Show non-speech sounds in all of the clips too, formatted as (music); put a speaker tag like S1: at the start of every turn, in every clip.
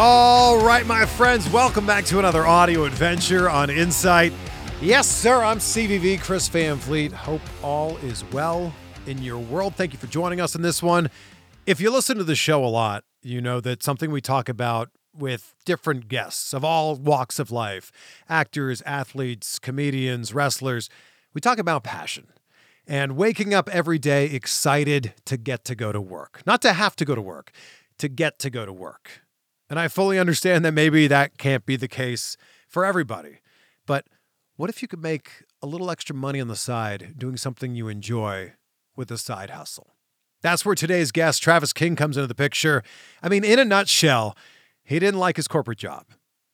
S1: All right, my friends, welcome back to another audio adventure on Insight. Yes, sir, I'm CVV Chris Van Vliet. Hope all is well in your world. Thank you for joining us in this one. If you listen to the show a lot, you know that something we talk about with different guests of all walks of life actors, athletes, comedians, wrestlers we talk about passion and waking up every day excited to get to go to work, not to have to go to work, to get to go to work. And I fully understand that maybe that can't be the case for everybody. But what if you could make a little extra money on the side doing something you enjoy with a side hustle? That's where today's guest, Travis King, comes into the picture. I mean, in a nutshell, he didn't like his corporate job.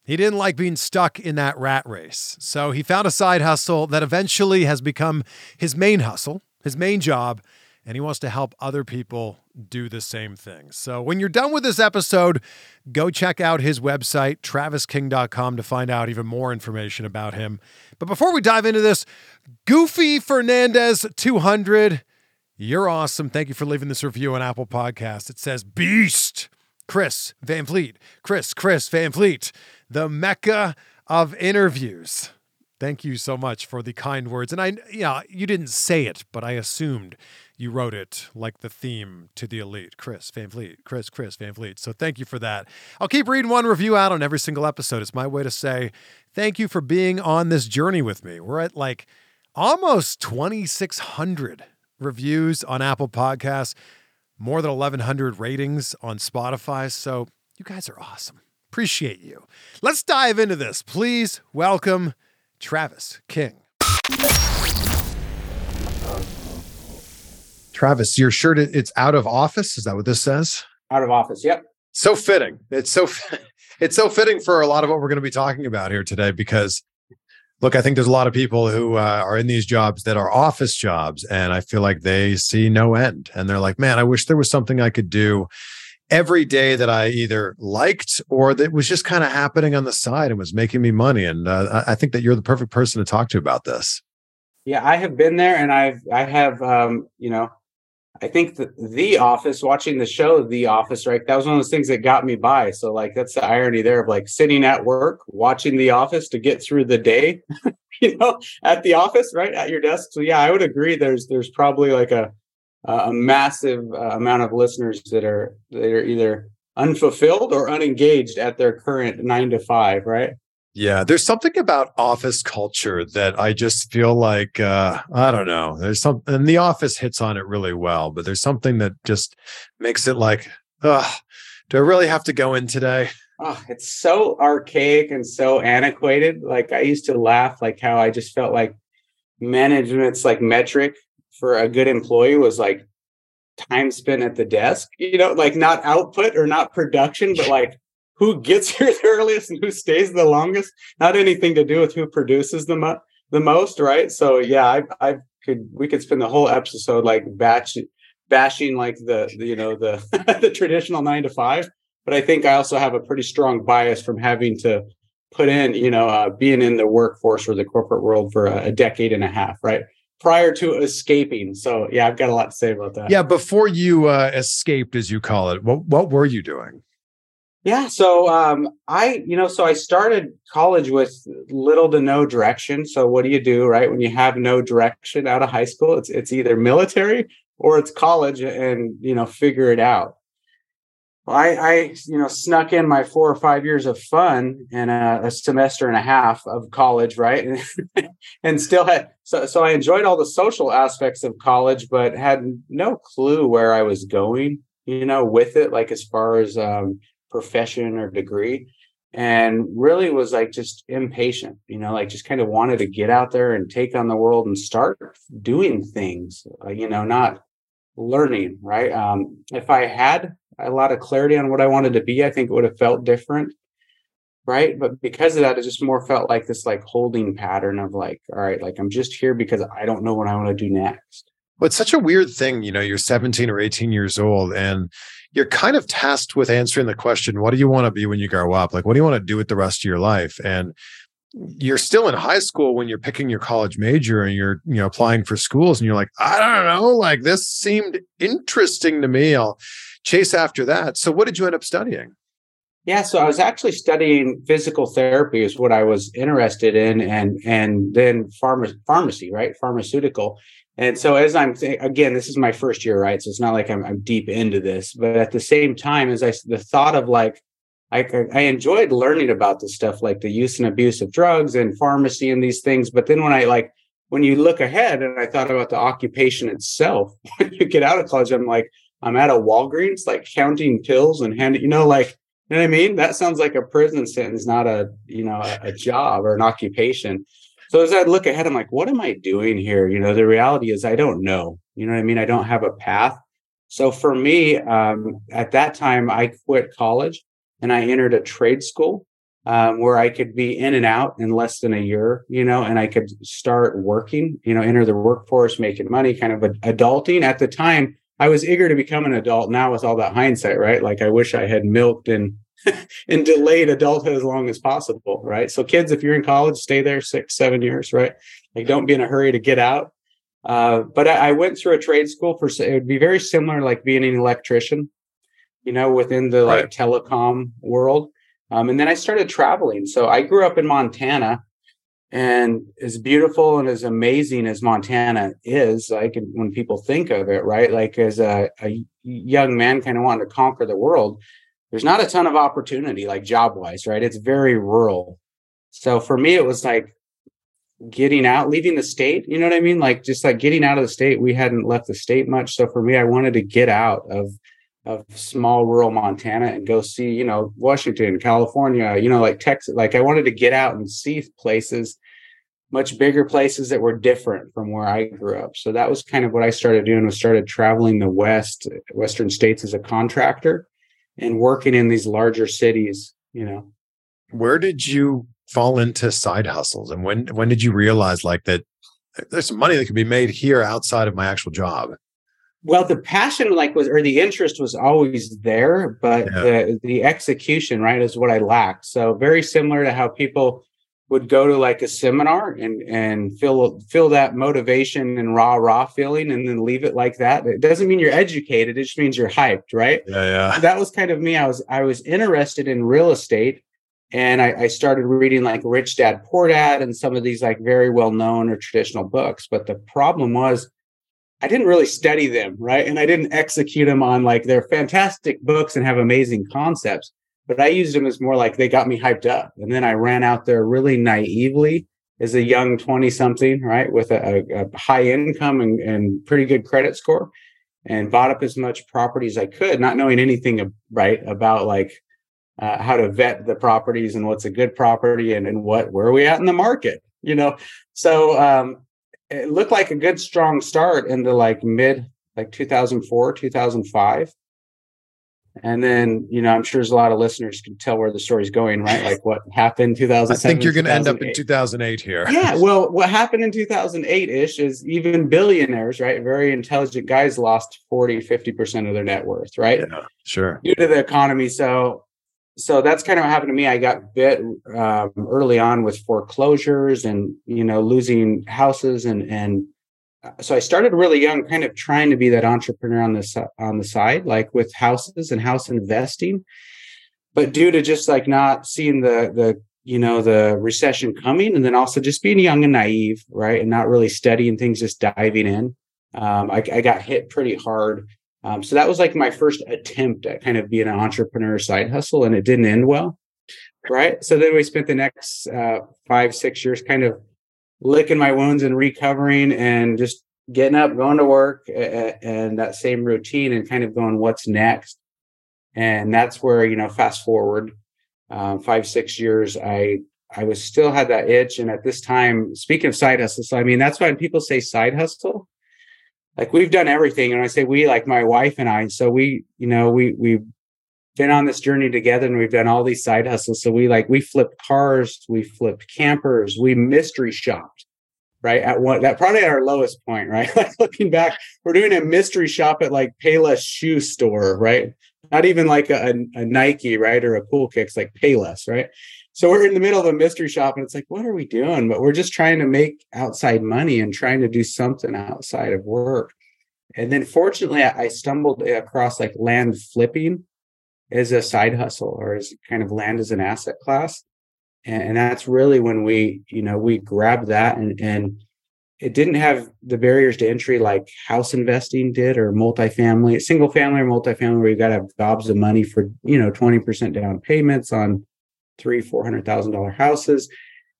S1: He didn't like being stuck in that rat race. So he found a side hustle that eventually has become his main hustle, his main job, and he wants to help other people do the same thing. So when you're done with this episode, go check out his website, travisking.com, to find out even more information about him. But before we dive into this, Goofy Fernandez 200, you're awesome. Thank you for leaving this review on Apple Podcast. It says, Beast. Chris Van Vliet. Chris, Chris Van Vliet the mecca of interviews. Thank you so much for the kind words. And I, yeah, you didn't say it, but I assumed you wrote it like the theme to the elite. Chris Van Vliet, Chris, Chris Van Vliet. So thank you for that. I'll keep reading one review out on every single episode. It's my way to say thank you for being on this journey with me. We're at like almost 2,600 reviews on Apple Podcasts, more than 1,100 ratings on Spotify. So you guys are awesome. Appreciate you. Let's dive into this. Please welcome Travis King. Travis, your shirt it's out of office. Is that what this says?
S2: Out of office. Yep.
S1: So fitting. It's so (laughs) it's so fitting for a lot of what we're going to be talking about here today because look, I think there's a lot of people who uh, are in these jobs that are office jobs and I feel like they see no end and they're like, "Man, I wish there was something I could do every day that I either liked or that was just kind of happening on the side and was making me money. And uh, I think that you're the perfect person to talk to about this.
S2: Yeah, I have been there, and I've I have um, you know, I think the, the Office, watching the show The Office, right? That was one of those things that got me by. So like that's the irony there of like sitting at work watching The Office to get through the day, (laughs) you know, at the office, right at your desk. So yeah, I would agree. There's there's probably like a a massive uh, amount of listeners that are that are either unfulfilled or unengaged at their current nine to five, right?
S1: Yeah, there's something about office culture that I just feel like uh, I don't know. There's some, and the office hits on it really well, but there's something that just makes it like, oh, do I really have to go in today?
S2: Oh, it's so archaic and so antiquated. Like I used to laugh, like how I just felt like management's like metric for a good employee was like time spent at the desk, you know, like not output or not production, but like who gets (laughs) here the earliest and who stays the longest. Not anything to do with who produces the mo- the most, right? So yeah, I I could we could spend the whole episode like batch bashing like the, the you know the (laughs) the traditional nine to five. But I think I also have a pretty strong bias from having to put in, you know, uh, being in the workforce or the corporate world for a, a decade and a half, right? prior to escaping. So yeah, I've got a lot to say about that.
S1: Yeah, before you uh, escaped, as you call it, what what were you doing?
S2: Yeah, so um, I, you know, so I started college with little to no direction. So what do you do, right? When you have no direction out of high school, it's it's either military or it's college, and you know, figure it out. I, I, you know, snuck in my four or five years of fun and a, a semester and a half of college, right? (laughs) and still had so so I enjoyed all the social aspects of college, but had no clue where I was going, you know, with it, like as far as um, profession or degree, and really was like just impatient, you know, like just kind of wanted to get out there and take on the world and start doing things, uh, you know, not learning, right? Um, if I had a lot of clarity on what I wanted to be, I think it would have felt different. Right. But because of that, it just more felt like this like holding pattern of like, all right, like I'm just here because I don't know what I want to do next.
S1: Well, it's such a weird thing. You know, you're 17 or 18 years old and you're kind of tasked with answering the question, what do you want to be when you grow up? Like, what do you want to do with the rest of your life? And you're still in high school when you're picking your college major and you're you know applying for schools and you're like i don't know like this seemed interesting to me i'll chase after that. So, what did you end up studying?
S2: Yeah, so I was actually studying physical therapy is what I was interested in, and and then pharma, pharmacy, right, pharmaceutical. And so as I'm th- again, this is my first year, right? So it's not like I'm, I'm deep into this, but at the same time, as I the thought of like I, I enjoyed learning about the stuff like the use and abuse of drugs and pharmacy and these things. But then when I like when you look ahead and I thought about the occupation itself, (laughs) when you get out of college, I'm like, I'm at a Walgreens, like counting pills and handing, you know, like, you know what I mean? That sounds like a prison sentence, not a, you know, a, a job or an occupation. So as I look ahead, I'm like, what am I doing here? You know, the reality is I don't know. You know what I mean? I don't have a path. So for me, um, at that time, I quit college and I entered a trade school um, where I could be in and out in less than a year, you know, and I could start working, you know, enter the workforce, making money, kind of adulting. At the time, I was eager to become an adult now with all that hindsight, right? Like I wish I had milked and (laughs) and delayed adulthood as long as possible, right? So kids, if you're in college, stay there six, seven years, right? Like don't be in a hurry to get out. Uh, but I, I, went through a trade school for it would be very similar like being an electrician, you know, within the right. like telecom world. Um, and then I started traveling. So I grew up in Montana and as beautiful and as amazing as Montana is, like when people think of it, right? Like as a, a young man kind of wanting to conquer the world, there's not a ton of opportunity, like job wise, right? It's very rural. So for me, it was like getting out, leaving the state. You know what I mean? Like just like getting out of the state. We hadn't left the state much. So for me, I wanted to get out of of small rural Montana and go see, you know, Washington, California, you know, like Texas. Like I wanted to get out and see places much bigger places that were different from where I grew up. So that was kind of what I started doing was started traveling the West, Western states as a contractor and working in these larger cities, you know.
S1: Where did you fall into side hustles and when when did you realize like that uh, there's some money that could be made here outside of my actual job?
S2: Well, the passion like was or the interest was always there, but yeah. the the execution, right, is what I lacked. So very similar to how people would go to like a seminar and and feel feel that motivation and rah rah feeling and then leave it like that. It doesn't mean you're educated it just means you're hyped right?
S1: Yeah yeah.
S2: That was kind of me. I was i was interested in real estate and I, I started reading like rich dad poor dad and some of these like very well known or traditional books but the problem was i didn't really study them right? And i didn't execute them on like they're fantastic books and have amazing concepts but I used them as more like they got me hyped up. And then I ran out there really naively as a young 20 something, right, with a, a high income and, and, pretty good credit score and bought up as much property as I could, not knowing anything, right, about like uh, how to vet the properties and what's a good property and, and what, where are we at in the market, you know? So um, it looked like a good, strong start into like mid, like 2004, 2005 and then, you know, I'm sure there's a lot of listeners can tell where the story's going, right? Like what happened 2007.
S1: I think you're going to end up in 2008 here.
S2: yeah. Well, what happened in 2008 ish is even billionaires, right? Very intelligent guys lost 40, 50% of their net worth, right?
S1: Yeah, sure.
S2: Due to the economy. So, so that's kind of what happened to me. I got bit um, early on with foreclosures and, you know, losing houses and, and, so I started really young, kind of trying to be that entrepreneur on this on the side, like with houses and house investing. But due to just like not seeing the the you know the recession coming, and then also just being young and naive, right, and not really studying things, just diving in, um, I, I, got hit pretty hard. Um, so that was like my first attempt at kind of being an entrepreneur side hustle, and it didn't end well, right? So then we spent the next uh, five six years kind of licking my wounds and recovering and just getting up, going to work and that same routine and kind of going, what's next? And that's where, you know, fast forward um, five, six years, I, I was still had that itch. And at this time, speaking of side hustle, so I mean, that's why when people say side hustle, like we've done everything. And I say we, like my wife and I, so we, you know, we, we've been on this journey together and we've done all these side hustles. So we like we flipped cars, we flipped campers, we mystery shopped, right? At one that probably at our lowest point, right? (laughs) like looking back, we're doing a mystery shop at like Payless shoe store, right? Not even like a, a, Nike, right? Or a Cool Kicks, like Payless, right? So we're in the middle of a mystery shop and it's like, what are we doing? But we're just trying to make outside money and trying to do something outside of work. And then fortunately, I stumbled across like land flipping as a side hustle or as kind of land as an asset class. And, and that's really when we, you know, we grabbed that and, and it didn't have the barriers to entry like house investing did or multifamily, single family or multifamily where you got to have gobs of money for, you know, 20% down payments on three, four hundred thousand dollar houses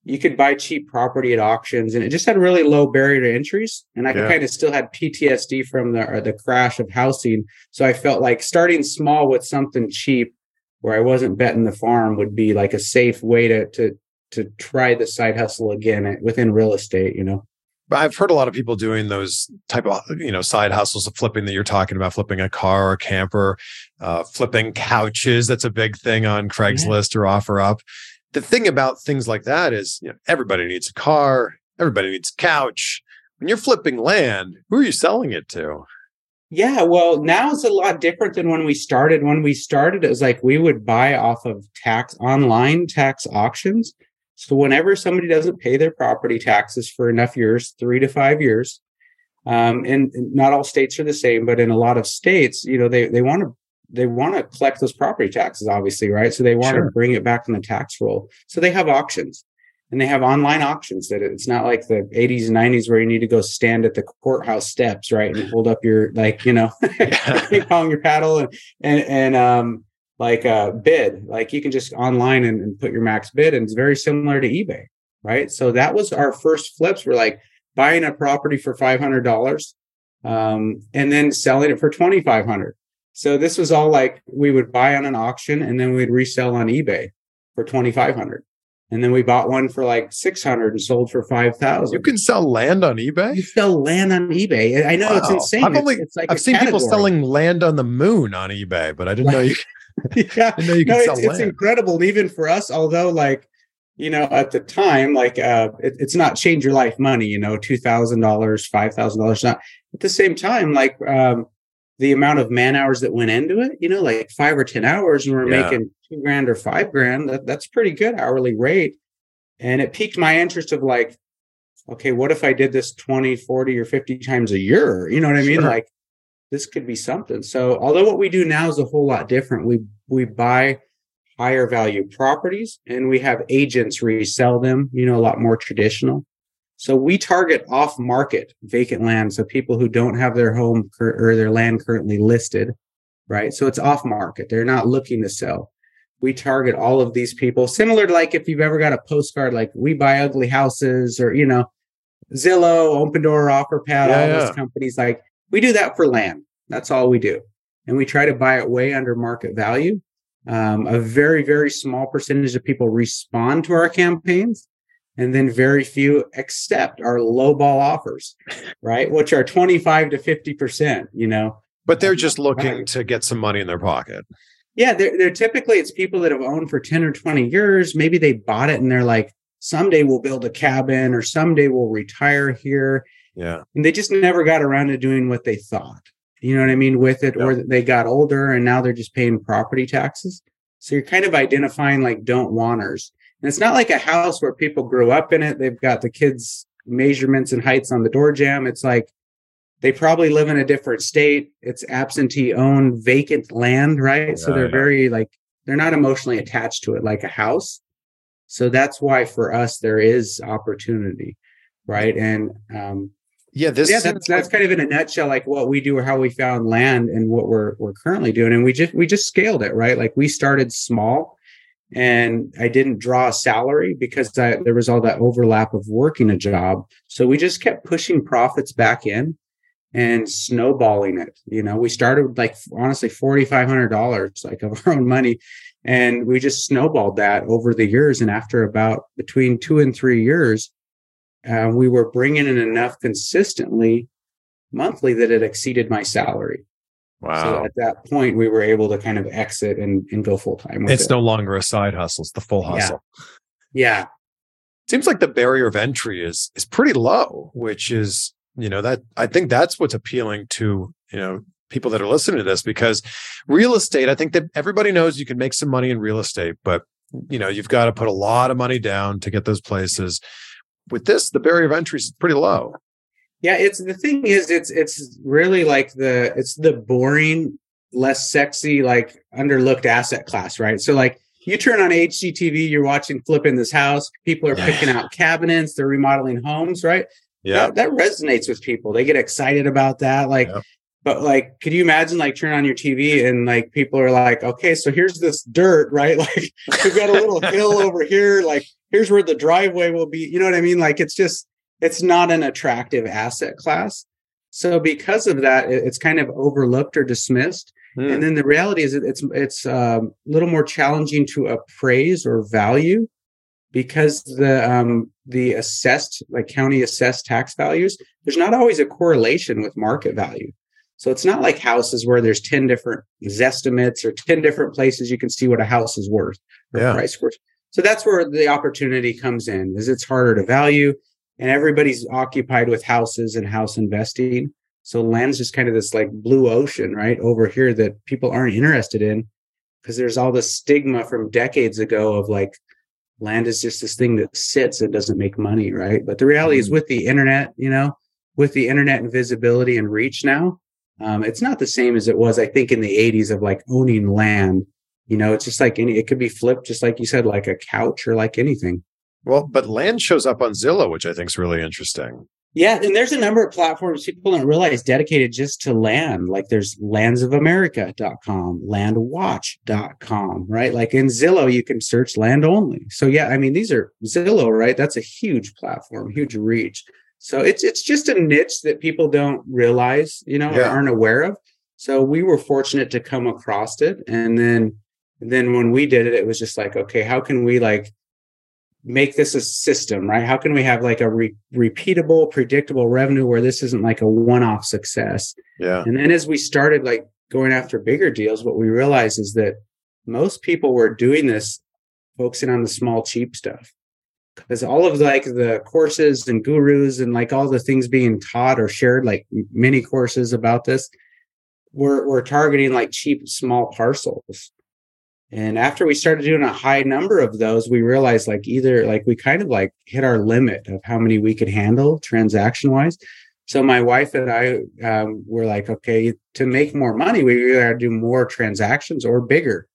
S2: you could buy cheap property at auctions and it just had really low barrier to entries and i yeah. kind of still had ptsd from the the crash of housing so i felt like starting small with something cheap where i wasn't betting the farm would be like a safe way to to to try the side hustle again within real estate you know
S1: I've heard a lot of people doing those type of you know side hustles of flipping that you're talking about, flipping a car or a camper, uh, flipping couches. That's a big thing on Craigslist yeah. or OfferUp the thing about things like that is you know, everybody needs a car, everybody needs a couch. When you're flipping land, who are you selling it to?
S2: Yeah, well, now it's a lot different than when we started. When we started, it was like we would buy off of tax online tax auctions. So whenever somebody doesn't pay their property taxes for enough years, three to five years, um, and, not all states are the same, but in a lot of states, you know, they they want to they want to collect those property taxes, obviously, right? So they want sure. to bring it back in the tax roll. So they have auctions and they have online auctions that it's not like the 80s and 90s where you need to go stand at the courthouse steps, right? And hold up your like, you know, (laughs) calling your paddle and and and um like uh bid. Like you can just online and, and put your max bid and it's very similar to eBay, right? So that was our first flips. We're like buying a property for five hundred dollars um and then selling it for twenty five hundred so this was all like we would buy on an auction and then we'd resell on eBay for 2500 and then we bought one for like 600 and sold for 5000
S1: you can sell land on ebay?
S2: You sell land on ebay. I know wow. it's insane.
S1: I've
S2: only it's
S1: like i've seen category. people selling land on the moon on ebay but i didn't know you (laughs)
S2: yeah. (laughs) know you no, sell it's, it's incredible even for us although like you know at the time like uh it, it's not change your life money you know $2000 $5000 not at the same time like um the amount of man hours that went into it, you know, like five or 10 hours and we're yeah. making two grand or five grand, that, that's pretty good hourly rate. And it piqued my interest of like, okay, what if I did this 20, 40 or 50 times a year? You know what I mean? Sure. Like this could be something. So although what we do now is a whole lot different, we, we buy higher value properties and we have agents resell them, you know, a lot more traditional. So we target off market vacant land. So people who don't have their home cur- or their land currently listed, right? So it's off market. They're not looking to sell. We target all of these people, similar to like if you've ever got a postcard, like we buy ugly houses or, you know, Zillow, Opendoor, OfferPad, yeah, all yeah. those companies. Like we do that for land. That's all we do. And we try to buy it way under market value. Um, a very, very small percentage of people respond to our campaigns and then very few accept our low ball offers, right? Which are 25 to 50%, you know.
S1: But they're just looking right. to get some money in their pocket.
S2: Yeah, they're, they're typically it's people that have owned for 10 or 20 years. Maybe they bought it and they're like, someday we'll build a cabin or someday we'll retire here.
S1: Yeah.
S2: And they just never got around to doing what they thought. You know what I mean? With it, or they got older and now they're just paying property taxes. So you're kind of identifying like don't wanters. And it's not like a house where people grew up in it. They've got the kids measurements and heights on the door jamb. It's like they probably live in a different state. It's absentee owned, vacant land, right? so they're very like they're not emotionally attached to it like a house. So that's why for us there is opportunity, right? And um,
S1: Yeah, this
S2: yeah, that's that's kind of in a nutshell, like what we do or how we found land and what we're we're currently doing. And we just we just scaled it, right? Like we started small, and I didn't draw a salary because I, there was all that overlap of working a job. So we just kept pushing profits back in and snowballing it. You know, we started with like honestly forty five hundred dollars, like of our own money, and we just snowballed that over the years. And after about between two and three years, uh, we were bringing in enough consistently monthly that it exceeded my salary. So at that point, we were able to kind of exit and, and go full time
S1: It's
S2: it.
S1: no longer a side hustle; it's the full
S2: Yeah.
S1: hustle.
S2: yeah,
S1: seems like the barrier of entry is is pretty low, which is you know that I think that's what's appealing to you know people that are listening to this because real estate. I think that everybody knows you can make some money in real estate, but you know you've got to put a lot of money down to get those places. With this, the barrier of entry is pretty low.
S2: Yeah. It's the thing is, it's it's really like the it's the boring, less sexy, like underlooked asset class, right? So like you turn on HGTV, you're watching flipping this house. People are
S1: Yeah.
S2: picking out cabinets, they're remodeling homes, right? that, that resonates with people. They get excited about that. Like,
S1: Yeah.
S2: but like, could you imagine like turn on your TV and like people are like, okay, so here's this dirt, right? (laughs) Like we've got a little hill over here. Like here's where the driveway will be. You know what I mean? Like it's just, it's not an attractive asset class. So because of that, it's kind of overlooked or dismissed.
S1: Hmm.
S2: And then the reality is it's it's um, a little more challenging to appraise or value because the um, the assessed like county assessed tax values there's not always a correlation with market value. So it's not like houses where there's 10 different estimates or 10 different places you can see what a house is worth or
S1: Yeah.
S2: price worth. So that's where the opportunity comes in is it's harder to value and everybody's occupied with houses and house investing. So land's just kind of this like blue ocean, right? Over here that people aren't interested in because there's all this stigma from decades ago of like land is just this thing that sits and doesn't make money, right? But the reality is with the internet, you know, with the internet and visibility and reach now, um, it's not the same as it was, I think, in the 80s of like owning land. You know, it's just like any, it could be flipped, just like you said, like a couch or like anything.
S1: Well, but land shows up on Zillow, which I think is really interesting.
S2: Yeah, and there's a number of platforms people don't realize dedicated just to land. Like there's landsofamerica.com, landwatch.com, right? Like in Zillow, you can search land only. So yeah, I mean, these are Zillow, right? That's a huge platform, huge reach. So it's it's just a niche that people don't realize, you know, or
S1: Yeah.
S2: aren't aware of. So we were fortunate to come across it. And then then when we did it, it was just like, okay, how can we like make this a system, right? How can we have like a re- repeatable, predictable revenue where this isn't like a one-off success?
S1: Yeah.
S2: And then as we started like going after bigger deals, what we realized is that most people were doing this focusing on the small, cheap stuff. Because all of like the courses and gurus and like all the things being taught or shared, like mini courses about this, were were targeting like cheap small parcels. And after we started doing a high number of those, we realized like either like we kind of like hit our limit of how many we could handle transaction wise. So my wife and I um, were like, okay, to make more money, we either had to do more transactions or bigger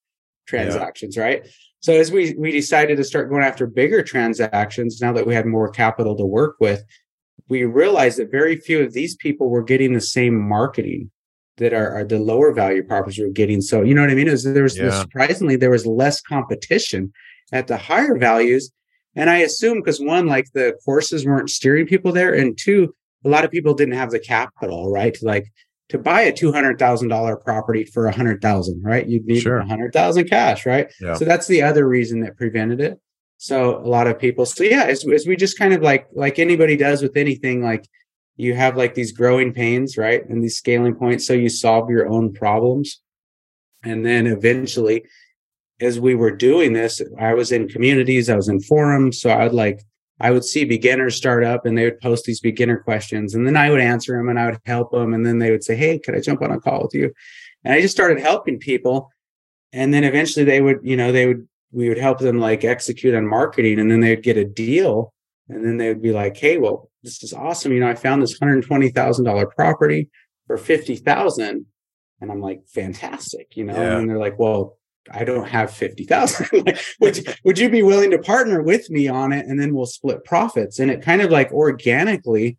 S2: transactions, right? So as we we decided to start going after bigger transactions, now that we had more capital to work with, we realized that very few of these people were getting the same marketing that are, are the lower value properties were getting. So you know what I mean? Is there was
S1: Yeah.
S2: surprisingly there was less competition at the higher values. And I assume because one, like the courses weren't steering people there, and two, a lot of people didn't have the capital, right? Like to buy a two hundred thousand dollar property for a hundred thousand, right? You'd need
S1: Sure.
S2: a hundred thousand cash, right?
S1: Yeah.
S2: So that's the other reason that prevented it. So a lot of people. So yeah, as, as we just kind of like like anybody does with anything, like you have like these growing pains, right, and these scaling points. So you solve your own problems, and then eventually, as we were doing this, I was in communities, I was in forums, so I'd like I would see beginners start up and they would post these beginner questions and then I would answer them and I would help them. And then they would say, Hey, could I jump on a call with you? And I just started helping people. And then eventually they would, you know, they would, we would help them like execute on marketing and then they would get a deal. And then they would be like, Hey, well, this is awesome. You know, I found this $120,000 property for 50,000. And I'm like, fantastic. You know,
S1: Yeah.
S2: and they're like, well, I don't have 50,000. (laughs) like, would, would you be willing to partner with me on it? And then we'll split profits. And it kind of like organically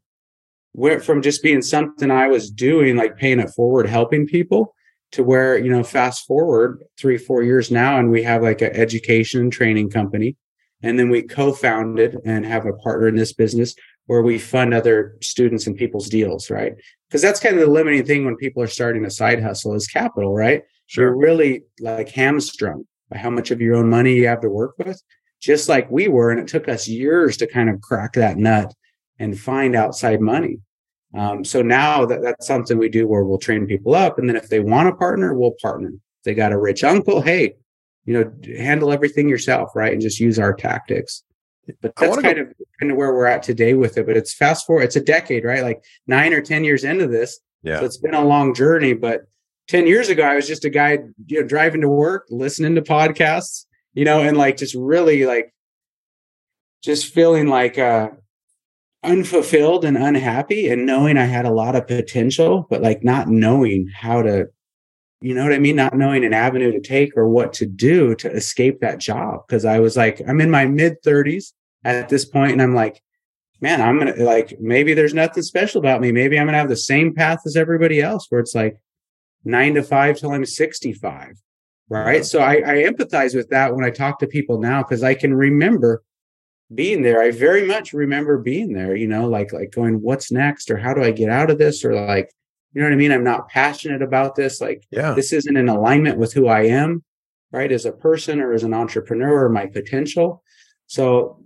S2: went from just being something I was doing, like paying it forward, helping people to where, you know, fast forward three, four years now, and we have like an education and training company. And then we co-founded and have a partner in this business where we fund other students and people's deals, right? Because that's kind of the limiting thing when people are starting a side hustle is capital, right? You're really like hamstrung by how much of your own money you have to work with, just like we were. And it took us years to kind of crack that nut and find outside money. Um, so now that that's something we do where we'll train people up. And then if they want a partner, we'll partner. If they got a rich uncle, hey, you know, handle everything yourself, right? And just use our tactics. But that's kind of kind of where we're at today with it. But it's fast forward, it's a decade, right? Like nine or 10 years into this.
S1: Yeah.
S2: So it's been a long journey. But 10 years ago, I was just a guy, you know, driving to work, listening to podcasts, you know, and like just really like just feeling like uh unfulfilled and unhappy and knowing I had a lot of potential, but like not knowing how to, you know what I mean? Not knowing an avenue to take or what to do to escape that job. Cause I was like, I'm in my mid 30s at this point, and I'm like, man, I'm gonna like maybe there's nothing special about me. Maybe I'm gonna have the same path as everybody else where it's like nine to five till I'm 65. Right. So I, I empathize with that when I talk to people now because I can remember being there. I very much remember being there, you know, like like going, what's next? Or how do I get out of this? Or like, you know what I mean? I'm not passionate about this. Like
S1: Yeah.
S2: this isn't in alignment with who I am, right? As a person or as an entrepreneur or my potential. So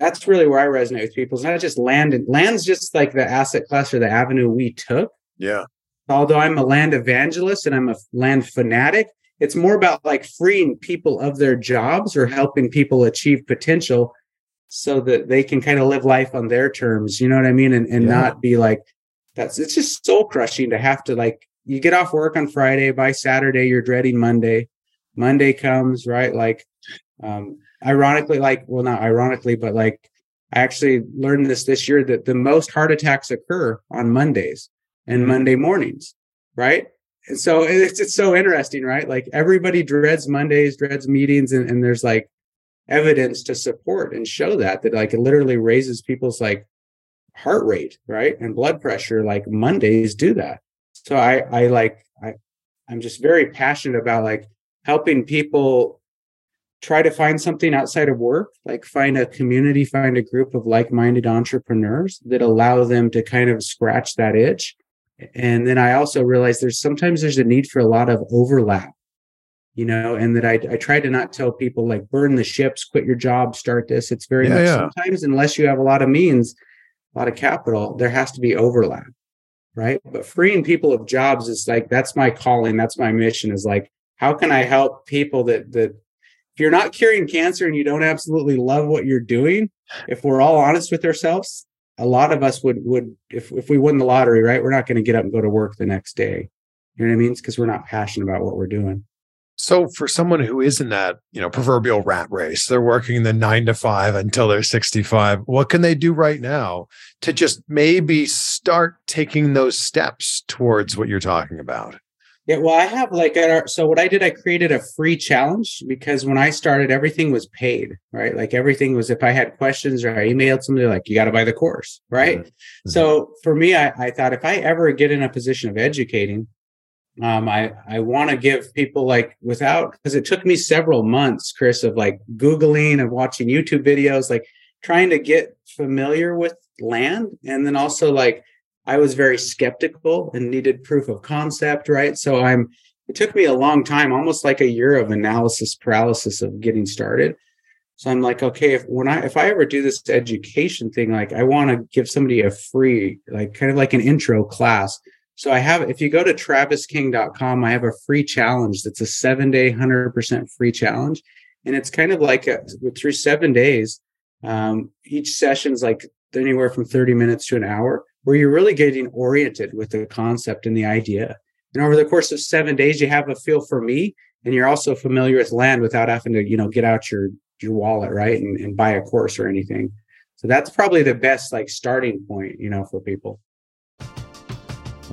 S2: that's really where I resonate with people. It's not just land and land's just like the asset class or the avenue we took.
S1: Yeah.
S2: Although I'm a land evangelist and I'm a land fanatic, it's more about like freeing people of their jobs or helping people achieve potential so that they can kind of live life on their terms. You know what I mean? And and
S1: Yeah.
S2: not be like that's it's just soul crushing to have to like you get off work on Friday, by Saturday, you're dreading Monday. Monday comes, right? Like um ironically, like well not ironically, but like I actually learned this this year that the most heart attacks occur on Mondays and Monday mornings, right? And so it's it's so interesting, right? Like everybody dreads Mondays, dreads meetings, and, and there's like evidence to support and show that that like it literally raises people's like heart rate, right? And blood pressure. Like Mondays do that. So I I like I I'm just very passionate about like helping people try to find something outside of work, like find a community, find a group of like-minded entrepreneurs that allow them to kind of scratch that itch. And then I also realized there's sometimes there's a need for a lot of overlap, you know, and that I, I try to not tell people like burn the ships, quit your job, start this. It's very
S1: Yeah,
S2: much
S1: yeah.
S2: sometimes unless you have a lot of means, a lot of capital, there has to be overlap. Right. But freeing people of jobs is like that's my calling. That's my mission is like, how can I help people that that if you're not curing cancer and you don't absolutely love what you're doing, if we're all honest with ourselves, a lot of us would would if if we win the lottery, right? We're not going to get up and go to work the next day. You know what I mean? It's because we're not passionate about what we're doing.
S1: So for someone who is in that, you know, proverbial rat race, they're working the nine to five until they're 65. What can they do right now to just maybe start taking those steps towards what you're talking about?
S2: Yeah, well, I have like at our, so what I did, I created a free challenge because when I started, everything was paid, right? Like everything was if I had questions or I emailed somebody like, you got to buy the course, right?
S1: Mhm.
S2: So for me, I, I thought if I ever get in a position of educating, um, I I want to give people like without because it took me several months, Chris, of like googling and watching YouTube videos, like trying to get familiar with land, and then also like I was very skeptical and needed proof of concept, right? So I'm it took me a long time, almost like a year of analysis paralysis of getting started. So I'm like, okay, if when I if I ever do this education thing, like I want to give somebody a free, like kind of like an intro class. So I have if you go to travisking.com, I have a free challenge that's a seven day, hundred percent free challenge. And it's kind of like a, through seven days, um, each session's like anywhere from 30 minutes to an hour, where you're really getting oriented with the concept and the idea. And over the course of seven days, you have a feel for me, and you're also familiar with land without having to, you know, get out your your wallet, right, and, and buy a course or anything. So that's probably the best like starting point, you know, for people.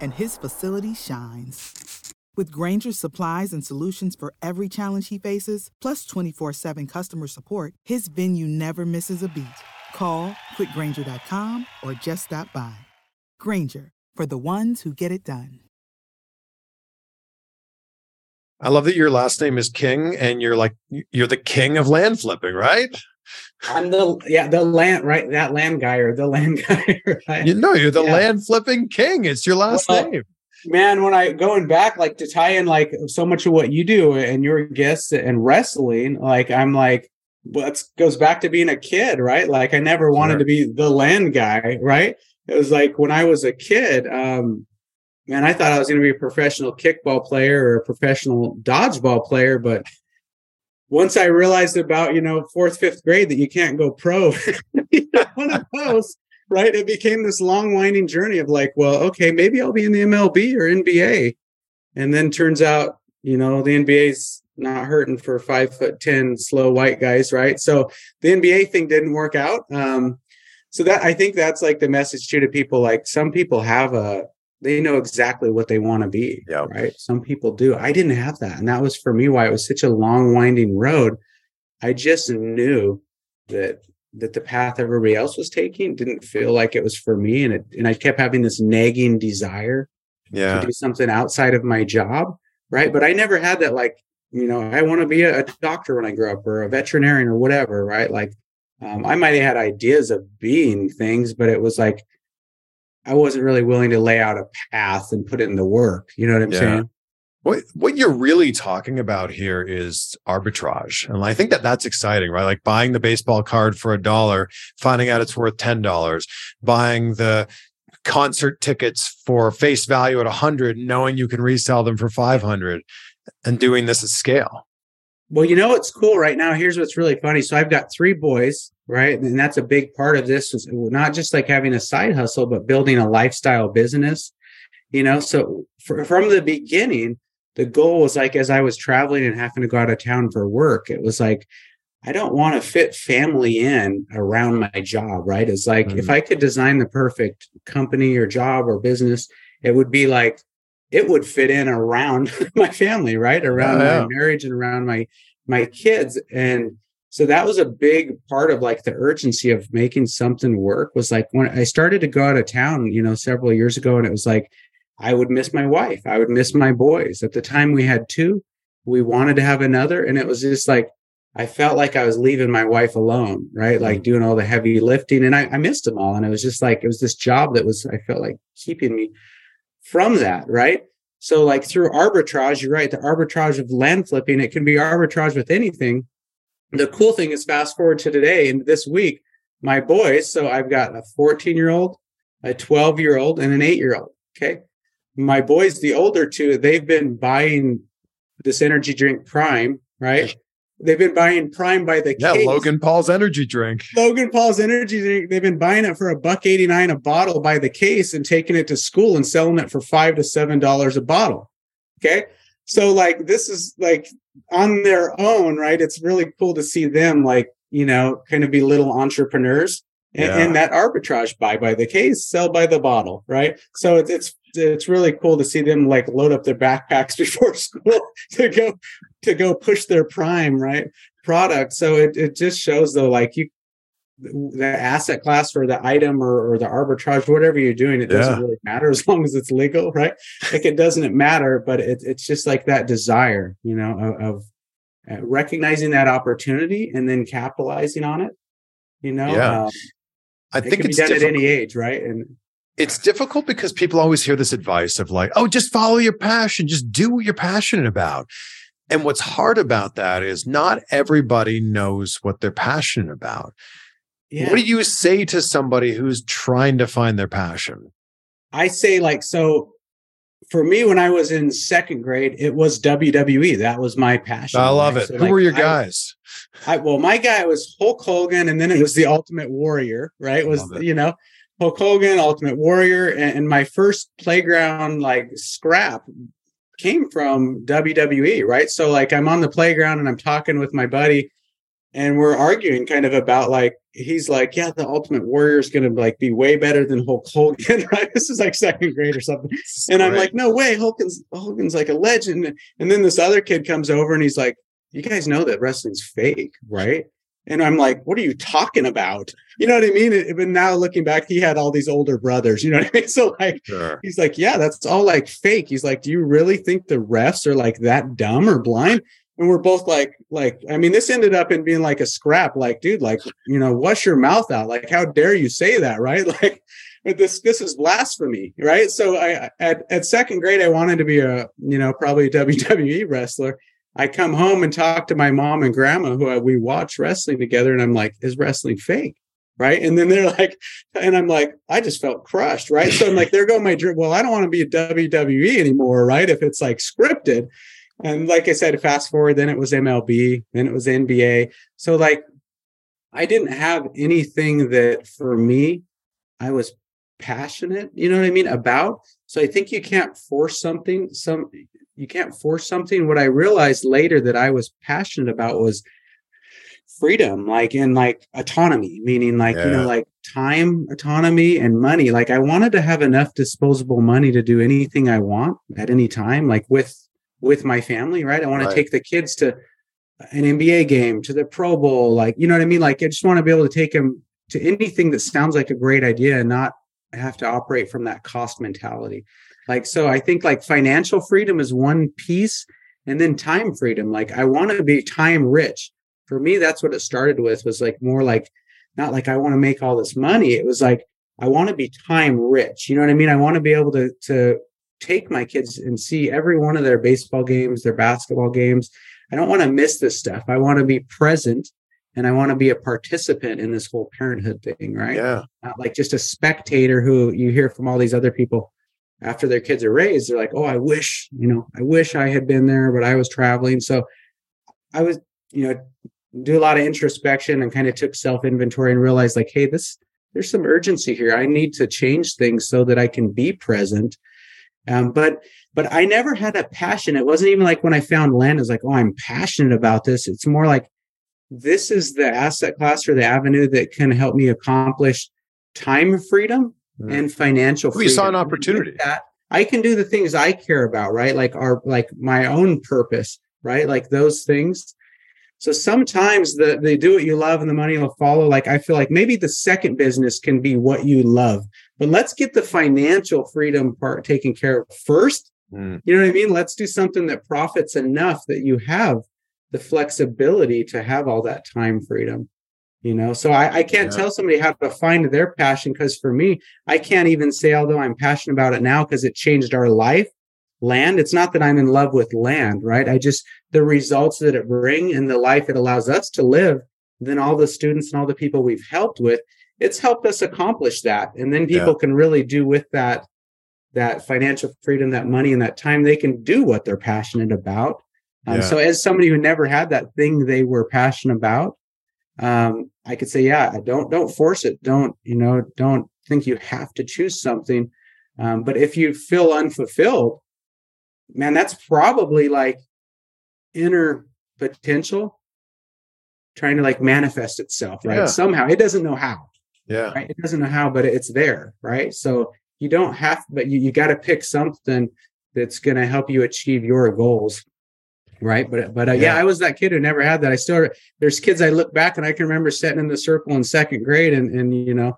S3: and his facility shines. With Grainger's supplies and solutions for every challenge he faces, plus 24 7 customer support, his venue never misses a beat. Call quickgranger.com or just stop by. Grainger, for the ones who get it done.
S1: I love that your last name is King and you're like you're the king of land flipping, right?
S2: I'm the yeah, the land right, that land guy or the land (laughs) guy. Right?
S1: You know, you're the
S2: Yeah.
S1: land flipping king. It's your last
S2: Well,
S1: name.
S2: man when i going back like to tie in like so much of what you do and your guests and wrestling like i'm like well, goes back to being a kid right like i never wanted
S1: Sure.
S2: to be the land guy right it was like when i was a kid um man i thought i was going to be a professional kickball player or a professional dodgeball player but once i realized about you know fourth fifth grade that you can't go pro one of those right? It became this long winding journey of like, well, okay, maybe I'll be in the MLB or NBA. And then turns out, you know, the NBA's not hurting for five foot 10 slow white guys, right? So the NBA thing didn't work out. Um, so that I think that's like the message too to people. Like some people have a, they know exactly what they want to be,
S1: Yeah.
S2: right? Some people do. I didn't have that. And that was for me why it was such a long winding road. I just knew that that the path everybody else was taking didn't feel like it was for me and it and I kept having this nagging desire
S1: Yeah.
S2: to do something outside of my job right but I never had that like you know I want to be a, a doctor when I grow up or a veterinarian or whatever right like um, I might have had ideas of being things but it was like I wasn't really willing to lay out a path and put it in the work you know what I'm
S1: Yeah.
S2: saying
S1: What what you're really talking about here is arbitrage, and I think that that's exciting, right? Like buying the baseball card for a dollar, finding out it's worth ten dollars, buying the concert tickets for face value at a hundred, knowing you can resell them for five hundred, and doing this at scale.
S2: Well, you know what's cool right now? Here's what's really funny. So I've got three boys, right? And that's a big part of this is not just like having a side hustle, but building a lifestyle business. You know, so for, from the beginning, the goal was like as I was traveling and having to go out of town for work, it was like I don't want to fit family in around my job, right? It's like if
S1: Mhm.
S2: I could design the perfect company or job or business, it would be like it would fit in around (laughs) my family, right? Around
S1: Yeah, yeah.
S2: my marriage and around my my kids. And so that was a big part of like the urgency of making something work was like when I started to go out of town, you know, several years ago, and it was like I would miss my wife. I would miss my boys. At the time we had two, we wanted to have another. And it was just like I felt like I was leaving my wife alone, right? Like mm. doing all the heavy lifting. And I, I missed them all. And it was just like it was this job that was, I felt like keeping me from that, right? So, like through arbitrage, you're right. The arbitrage of land flipping, it can be arbitrage with anything. The cool thing is, fast forward to today and this week, my boys. So, I've got a 14 year old, a 12 year old, and an eight year old. Okay. My boys, the older two, they've been buying this energy drink Prime, right? They've been buying Prime by the case.
S1: Yeah,
S2: case.
S1: Logan Paul's energy drink.
S2: Logan Paul's energy drink. They've been buying it for a buck eighty nine a bottle by the case and taking it to school and selling it for five to seven dollars a bottle. Okay, so like this is like on their own, right? It's really cool to see them like, you know, kind of be little entrepreneurs and,
S1: Yeah.
S2: and that arbitrage buy by the case, sell by the bottle, right? So it's it's it's really cool to see them like load up their backpacks (laughs) before school to go to go push their prime, right? Product. So it, it just shows though, like you the asset class or the item or, or the arbitrage, whatever you're doing, it doesn't
S1: Yeah.
S2: really matter as long as it's legal, (laughs) right? Like it doesn't matter, but it, it's just like that desire, you know, of, of uh, recognizing that opportunity and then capitalizing on it. You know,
S1: Yeah.
S2: Um,
S1: I think it's
S2: done at any age, right? And
S1: it's difficult because people always hear this advice of like, oh, just follow your passion, just do what you're passionate about. And what's hard about that is not everybody knows what they're passionate about.
S2: Yeah,
S1: What do you say to somebody who's trying to find their passion?
S2: I say like so. For me, when I was in second grade, it was WWE. That was my passion.
S1: I love
S2: right?
S1: it.
S2: So,
S1: Who
S2: like,
S1: were your guys?
S2: I, well, my guy was Hulk Hogan, and then it was the Ultimate Warrior, right? It was you know Hulk Hogan, Ultimate Warrior, and, and my first playground like scrap came from WWE, right? So like I'm on the playground and I'm talking with my buddy, and we're arguing kind of about like he's like, yeah, the Ultimate Warrior is gonna like be way better than Hulk Hogan, (laughs) right? This is like second grade or something. (laughs) And I'm like, no way, Hogan's Hogan's like a legend. And then this other kid comes over and he's like, you guys know that wrestling's fake, right? And I'm like, what are you talking about? You know what I mean? And- But now looking back, he had all these older brothers. You know what I mean? (laughs) So like,
S1: Sure.
S2: he's like, yeah, that's all like fake. He's like, do you really think the refs are like that dumb or blind? And we're both like, like, I mean, this ended up in being like a scrap. Like, dude, like, you know, wash your mouth out. Like, how dare you say that, right? (laughs) Like, this this is blasphemy, right? So I at at second grade, I wanted to be a you know probably a (laughs) WWE wrestler. I come home and talk to my mom and grandma who I, we watch wrestling together, and I'm like, is wrestling fake? Right. And then they're (laughs) like, and I'm like, I just felt crushed. Right. So I'm like, there go my dream. Well, I don't want to be a WWE anymore. Right. If it's like scripted. And like I said, fast forward, then it was MLB, then it was NBA. So like, I didn't have anything that for me, I was passionate, you know what I mean, about. So I think you can't force something, some you can't force something. What I realized later that I was passionate about was freedom, like in like autonomy, meaning like, you know, like time autonomy and money. Like I wanted to have enough disposable money to do anything I want at any time, like with with my family, right? I want
S1: Right.
S2: to take the kids to an NBA game, to the Pro Bowl, like you know what I mean? Like I just want to be able to take them to anything that sounds like a great idea and not have to operate from that cost mentality. Like so I think like financial freedom is one piece and then time freedom. Like I want to be time rich. For me that's what it started with was like more like not like I want to make all this money. It was like I want to be time rich. You know what I mean? I want to be able to to take my kids and see every one of their baseball games, their basketball games. I don't want to miss this stuff. I want to be present and I want to be a participant in this whole parenthood thing, right?
S1: Yeah.
S2: Not like just a spectator who you hear from all these other people after their kids are raised. They're like, oh, I wish, you know, I wish I had been there, but I was traveling. So I was, you know, do a lot of introspection and kind of took self inventory and realized like, hey, this, there's some urgency here. I need to change things so that I can be present. Um, but but I never had a passion. It wasn't even like when I found land, it's like, oh, I'm passionate about this. It's more like this is the asset class or the avenue that can help me accomplish time freedom
S1: Mm.
S2: and financial
S1: Well, you saw an opportunity.
S2: that, I can do the things I care about, right? Like our like my own purpose, right? Like those things. So sometimes the they do what you love and the money will follow. Like I feel like maybe the second business can be what you love, but let's get the financial freedom part taken care of first.
S1: Mm.
S2: You know what I mean? Let's do something that profits enough that you have the flexibility to have all that time freedom. You know, so I, I can't
S1: Yeah.
S2: tell somebody how to find their passion because for me, I can't even say, although I'm passionate about it now because it changed our life, land. It's not that I'm in love with land, right? I just, the results that it bring and the life it allows us to live, then all the students and all the people we've helped with, it's helped us accomplish that. And then people can really do with that, that financial freedom, that money and that time, they can do what they're passionate about. Um,
S1: Yeah.
S2: So as somebody who never had that thing they were passionate about, um, I could say, yeah, don't don't force it. Don't you know? Don't think you have to choose something. Um, but if you feel unfulfilled, man, that's probably like inner potential trying to like manifest itself, right?
S1: Yeah.
S2: Somehow it doesn't know how,
S1: Yeah.
S2: right? It doesn't know how, but it's there, right? So you don't have, but you, you got to pick something that's going to help you achieve your goals. Right. But, but uh, yeah.
S1: Yeah.
S2: I was that kid who never had that. I still, there's kids I look back and I can remember sitting in the circle in second grade and, and, you know,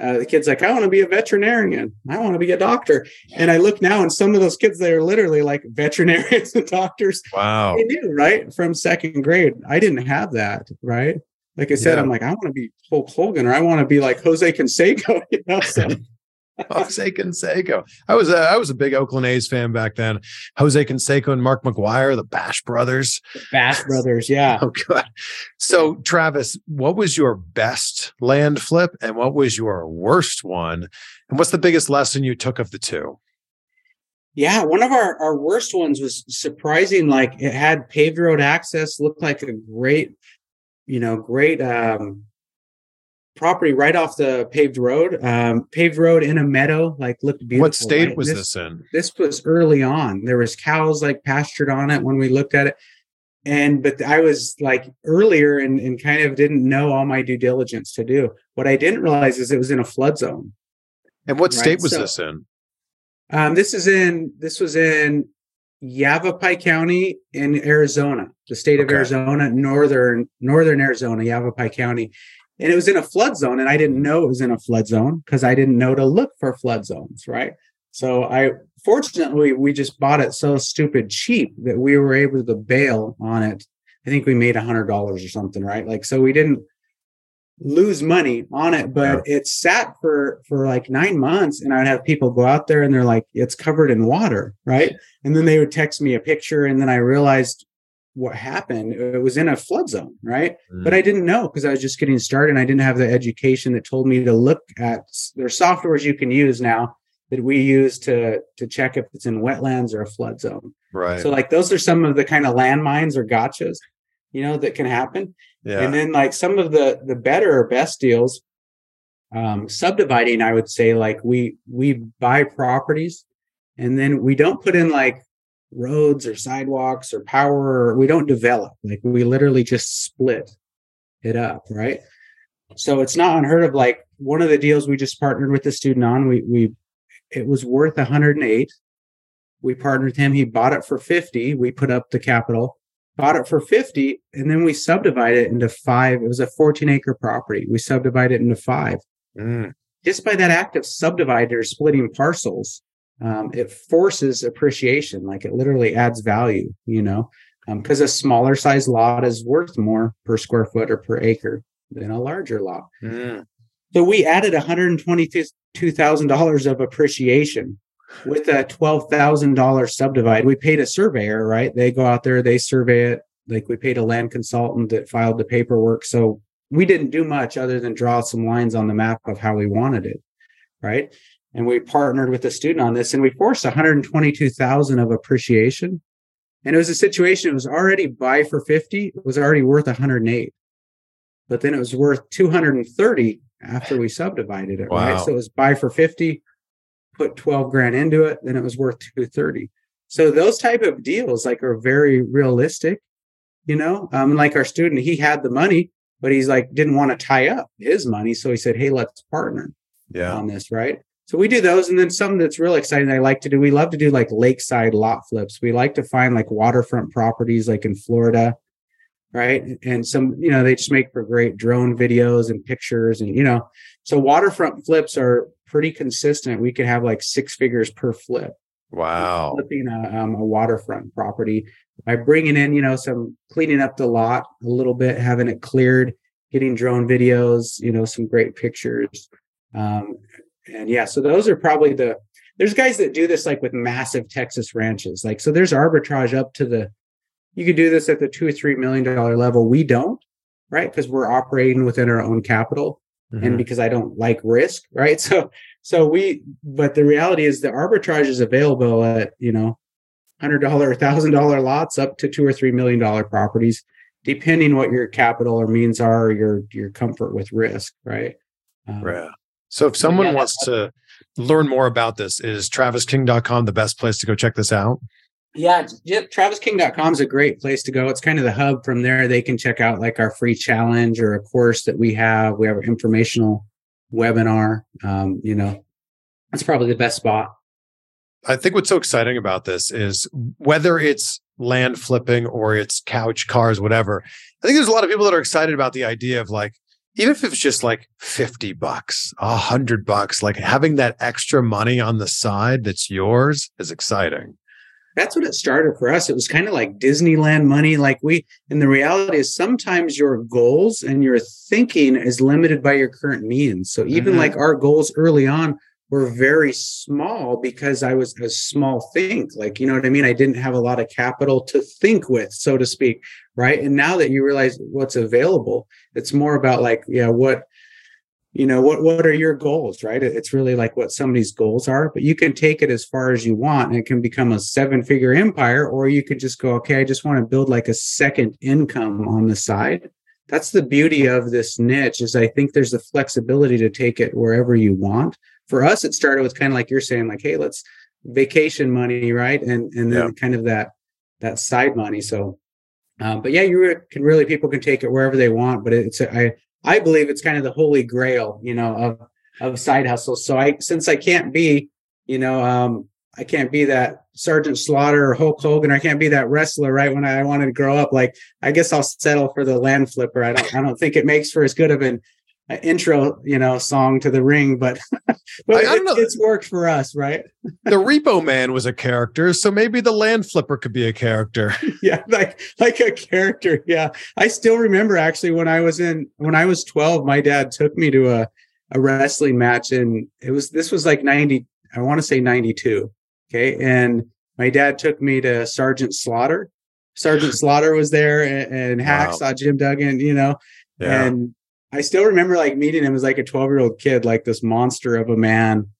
S2: uh, the kid's like, I want to be a veterinarian. I want to be a doctor. And I look now and some of those kids, they are literally like (laughs) veterinarians and doctors
S1: Wow.
S2: Knew, right? From second grade. I didn't have that, right? Like I said,
S1: Yeah.
S2: I'm like, I want to be Hulk Hogan or I want to be like Jose Canseco, (laughs) you know? So (laughs)
S1: Jose Canseco. I was a, I was a big Oakland A's fan back then. Jose Canseco and Mark McGwire, the Bash brothers.
S2: Bash (laughs) Brothers, yeah.
S1: Oh god. So Travis, what was your best land flip and what was your worst one? And what's the biggest lesson you took of the two?
S2: Yeah, one of our, our worst ones was surprising. Like it had paved road access, looked like a great, you know, great um property right off the paved road. Um paved road in a meadow, like looked beautiful.
S1: what state
S2: right?
S1: was this in?
S2: this was early on. There was cows like pastured on it when we looked at it. And but I was like earlier and, and kind of didn't know all my due diligence to do. What I didn't realize is it was in a flood zone.
S1: And what
S2: Right,
S1: state was
S2: so-
S1: this in?
S2: Um, this is in this was in Yavapai County in Arizona, the state of
S1: Okay.
S2: Arizona, northern northern Arizona, Yavapai County. And it was in a flood zone, and I didn't know it was in a flood zone because I didn't know to look for flood zones, right? So I fortunately we just bought it so stupid cheap that we were able to bail on it. I think we made a hundred dollars or something, right? Like so we didn't lose money on it, but it sat for for like nine months, and I'd have people go out there and they're like, "It's covered in water," right? And then they would text me a picture, and then I realized what happened. It was in a flood zone, right? But mm. I didn't know because I was just getting started, and I didn't have the education that told me to look at. There's softwares you can use now that we use to to check if it's in wetlands or a flood zone.
S1: right.
S2: So like those are some of the kind of landmines or gotchas, you know, that can happen.
S1: yeah.
S2: And then like some of the the better or best deals, um, subdividing, I would say like we we buy properties and then we don't put in like roads or sidewalks or power or we don't develop. Like we literally just split it up, right? So it's not unheard of. Like one of the deals we just partnered with the student on, we we it was worth 108. We partnered with him. He bought it for 50. We put up the capital bought it for 50 and then we subdivided it into five. It was a 14 acre property. We subdivided it into five.
S1: Mm.
S2: just by that act of subdividing or splitting parcels um, it forces appreciation. Like it literally adds value you know? Because a smaller size lot is worth more per square foot or per acre than a larger lot.
S1: Mm.
S2: so we added $122,000 of appreciation with a $12,000 subdivide. We paid a surveyor, right? They go out there, they survey it. Like we paid a land consultant that filed the paperwork. So we didn't do much other than draw some lines on the map of how we wanted it, right? And we partnered with a student on this and we forced 122,000 of appreciation. And it was a situation, it was already buy for 50, it was already worth 108 but then it was worth 230 after we subdivided it right so it was buy for 50 put 12 grand into it then it was worth 230 so those type of deals like are very realistic you know um like our student he had the money but he's like didn't want to tie up his money so he said hey let's partner
S1: Yeah.
S2: on this, right? So we do those, and then something that's real exciting I like to do. We love to do like lakeside lot flips. We like to find like waterfront properties, like in Florida, right? And some, you know, they just make for great drone videos and pictures, and you know, so waterfront flips are pretty consistent. We could have like six figures per flip
S1: Wow.
S2: flipping a, um, a waterfront property by bringing in, you know, some cleaning up the lot a little bit, having it cleared, getting drone videos, you know, some great pictures. Um, and yeah, so those are probably the, there's guys that do this like with massive Texas ranches. Like, so there's arbitrage up to the, you could do this at the two or three million dollar level. We don't, right? Because we're operating within our own capital
S1: Mhm.
S2: and because I don't like risk, (laughs) right? So so we but the reality is the arbitrage is available at, you know, hundred dollar, thousand dollar lots up to two or three million dollar properties, depending what your capital or means are or your your comfort with risk, right? Um,
S1: Right. So if someone
S2: yeah,
S1: wants to learn more about this, is travisking.com the best place to go check this out?
S2: Yeah, travisking.com is a great place to go. It's kind of the hub from there. They can check out like our free challenge or a course that we have. We have an informational webinar. Um, you know, that's probably the best spot.
S1: I think what's so exciting about this is whether it's land flipping or it's couch cars, whatever. I think there's a lot of people that are excited about the idea of like, even if it's just like 50 bucks, a hundred bucks, like having that extra money on the side that's yours is exciting
S2: that's what it started for us. It was kind of like Disneyland money. Like we, and the reality is sometimes your goals and your thinking is limited by your current means. So even mm-hmm. like our goals early on were very small because I was a small think. Like, you know what I mean? I didn't have a lot of capital to think with, so to speak. Right. And now that you realize what's available, it's more about like, yeah, what, you know what what are your goals right? It's really like what somebody's goals are but you can take it as far as you want and it can become a seven figure empire or you could just go okay i just want to build like a second income on the side. That's the beauty of this niche is i think there's the flexibility to take it wherever you want. For us it started with kind of like you're saying like hey let's vacation money right? And and then yeah. kind of that that side money so um, but yeah you can really people can take it wherever they want but it's I I believe it's kind of the holy grail, you know, of of side hustles. So I since I can't be, you know, um, I can't be that Sergeant Slaughter or Hulk Hogan, or I can't be that wrestler, right? When I wanted to grow up, like I guess I'll settle for the land flipper. I don't I don't think it makes for as good of an an intro, you know, song to the ring, but (laughs) but I, I it, it's worked for us, right? (laughs)
S1: the Repo Man was a character, so maybe the Land Flipper could be a character. (laughs)
S2: yeah, like like a character. Yeah, I still remember actually when I was in when I was twelve, my dad took me to a a wrestling match, and it was this was like ninety, I want to say ninety two. Okay, and my dad took me to Sergeant Slaughter. Sergeant Slaughter was there, and, and Hacksaw wow. Jim Duggan, you know, yeah. and I still remember like meeting him as like a 12 year old kid, like this monster of a man,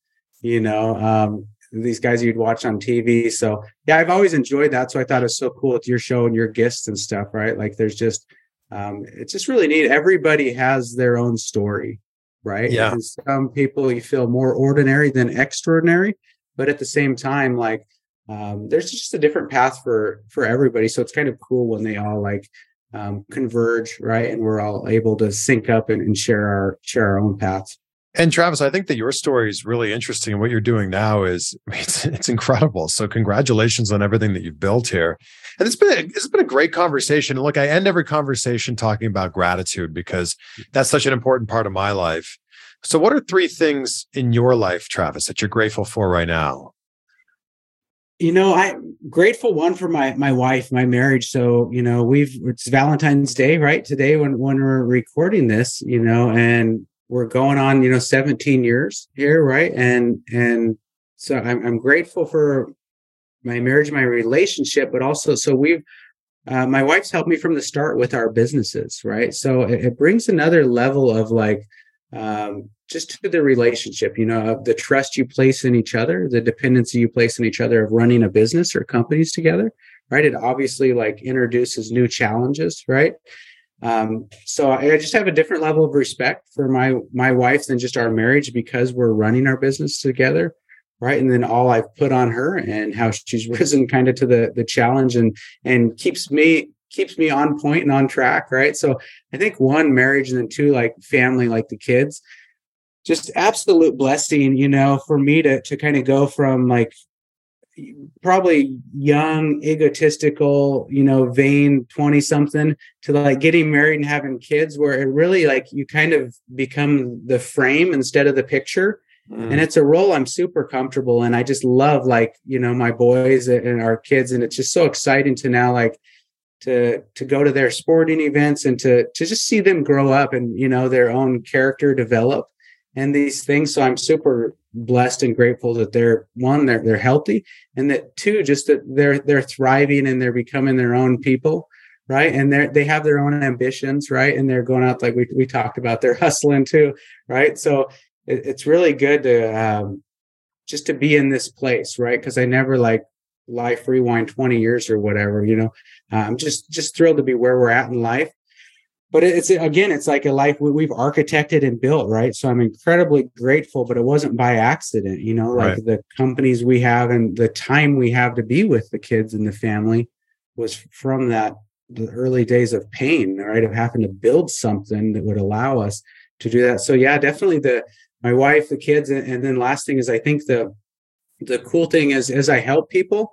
S2: you know, um, these guys you'd watch on TV. So yeah, I've always enjoyed that. So I thought it was so cool with your show and your guests and stuff, right? Like there's just, um, it's just really neat. Everybody has their own story, right?
S1: Yeah.
S2: And some people you feel more ordinary than extraordinary, but at the same time, like, um, there's just a different path for for everybody so it's kind of cool when they all like um, converge, right? And we're all able to sync up and, and share our share our own paths.
S1: And Travis, I think that your story is really interesting, and what you're doing now is (laughs) it's, it's incredible. So, congratulations on everything that you've built here. And it's been a, it's been a great conversation. And look, I end every conversation talking about gratitude because that's such an important part of my life. So, what are three things in your life, Travis, that you're grateful for right now?
S2: You know i'm grateful one for my my wife my marriage. So you know we've it's valentine's day right? Today when when we're recording this you know and we're going on you know 17 years here right? And and so i'm, I'm grateful for my marriage my relationship but also so we've uh, my wife's helped me from the start with our businesses right? So it, it brings another level of like um, just to the relationship, you know, of the trust you place in each other, the dependency you place in each other of running a business or companies together, right? It obviously like introduces new challenges, right? Um, so I just have a different level of respect for my my wife than just our marriage because we're running our business together, right? And then all I've put on her and how she's (laughs) risen kind of to the the challenge and and keeps me keeps me on point and on track, right? So I think one marriage and then two like family, like the kids just absolute blessing, you know, for me to to kind of go from like probably young, egotistical, you know, vain 20 something to like getting married and having kids where it really like you kind of become the frame instead of the picture. Mm. And it's a role I'm super comfortable in. I just love like, you know, my boys and our kids. And it's just so exciting to now like to to go to their sporting events and to to just see them grow up and you know their own character develop and these things. So I'm super blessed and grateful that they're one, they're they're healthy, and that two, just that they're they're thriving and they're becoming their own people, right? And they're they have their own ambitions, right? And they're going out like we we talked about, they're hustling too, right? So it, it's really good to um, just to be in this place, right? Because I never like life rewind 20 years or whatever, you know. Uh, I'm just just thrilled to be where we're at in life but it's again, it's like a life we've architected and built, right? So I'm incredibly grateful, but it wasn't by accident, you know, like right. the companies we have and the time we have to be with the kids and the family was from that the early days of pain, right? Of having to build something that would allow us to do that. So yeah, definitely the my wife, the kids, and, and then last thing is I think the the cool thing is as I help people,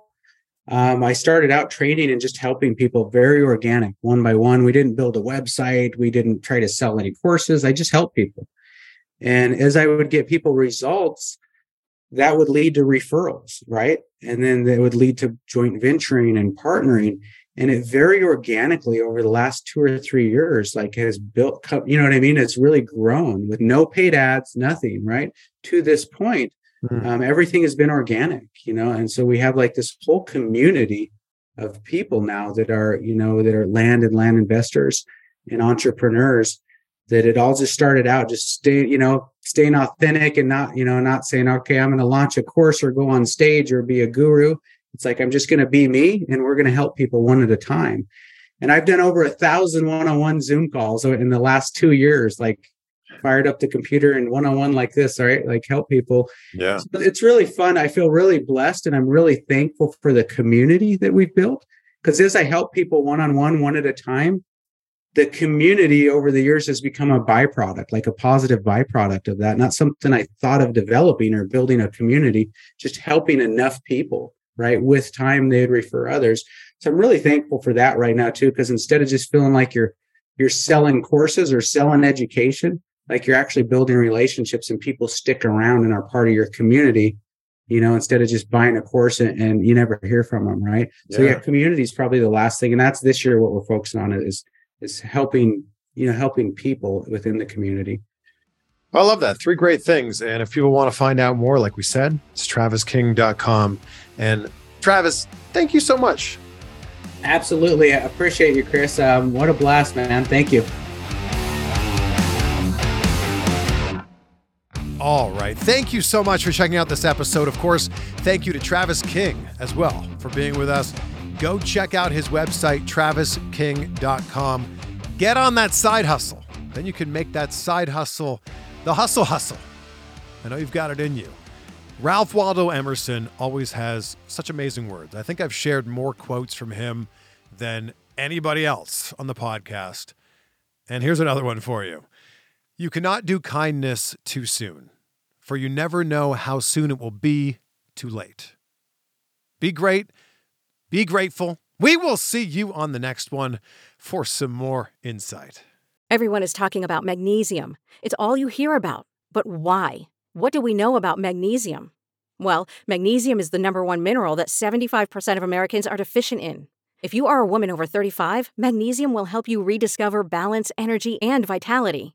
S2: um, I started out training and just helping people very organic, one by one. We didn't build a website. We didn't try to sell any courses. I just helped people. And as I would get people results, that would lead to referrals, right? And then that would lead to joint venturing and partnering. And it very organically over the last two or three years, like has built, you know what I mean? It's really grown with no paid ads, nothing, right? To this point Mm. Um, everything has been organic, you know, and so we have like this whole community of people now that are, you know, that are land and land investors and entrepreneurs that it all just started out just stay, you know, staying authentic and not, you know, not saying, okay, I'm going to launch a course or go on stage or be a guru. It's like, I'm just going to be me and we're going to help people one at a time. And I've done over a thousand one-on-one Zoom calls in the last two years, like fired up the computer and one-on-one like this all right like help people.
S1: Yeah.
S2: So it's really fun. I feel really blessed and i'm really thankful for the community that we've built because as i help people one-on-one one at a time the community over the years has become a byproduct like a positive byproduct of that not something i thought of developing or building a community just helping enough people right with time they'd refer others. So i'm really thankful for that right now too because instead of just feeling like you're you're selling courses or selling education like you're actually building relationships and people stick around and are part of your community you know instead of just buying a course and, and you never hear from them right yeah. so yeah community is probably the last thing and that's this year what we're focusing on is is helping you know helping people within the community
S1: I love that. Three great things. And if people want to find out more, like we said, it's travisking.com. And Travis, thank you so much.
S2: Absolutely. I appreciate you, Chris. Um, what a blast, man. Thank you.
S1: All right. Thank you so much for checking out this episode. Of course, thank you to Travis King as well for being with us. Go check out his website, travisking.com. Get on that side hustle. Then you can make that side hustle the hustle hustle. I know you've got it in you. Ralph Waldo Emerson always has such amazing words. I think I've shared more quotes from him than anybody else on the podcast. And here's another one for you. You cannot do kindness too soon, for you never know how soon it will be too late. Be great, be grateful. We will see you on the next one for some more insight.
S4: Everyone is talking about magnesium. It's all you hear about. But why? What do we know about magnesium? Well, magnesium is the number one mineral that 75% of Americans are deficient in. If you are a woman over 35, magnesium will help you rediscover balance, energy, and vitality.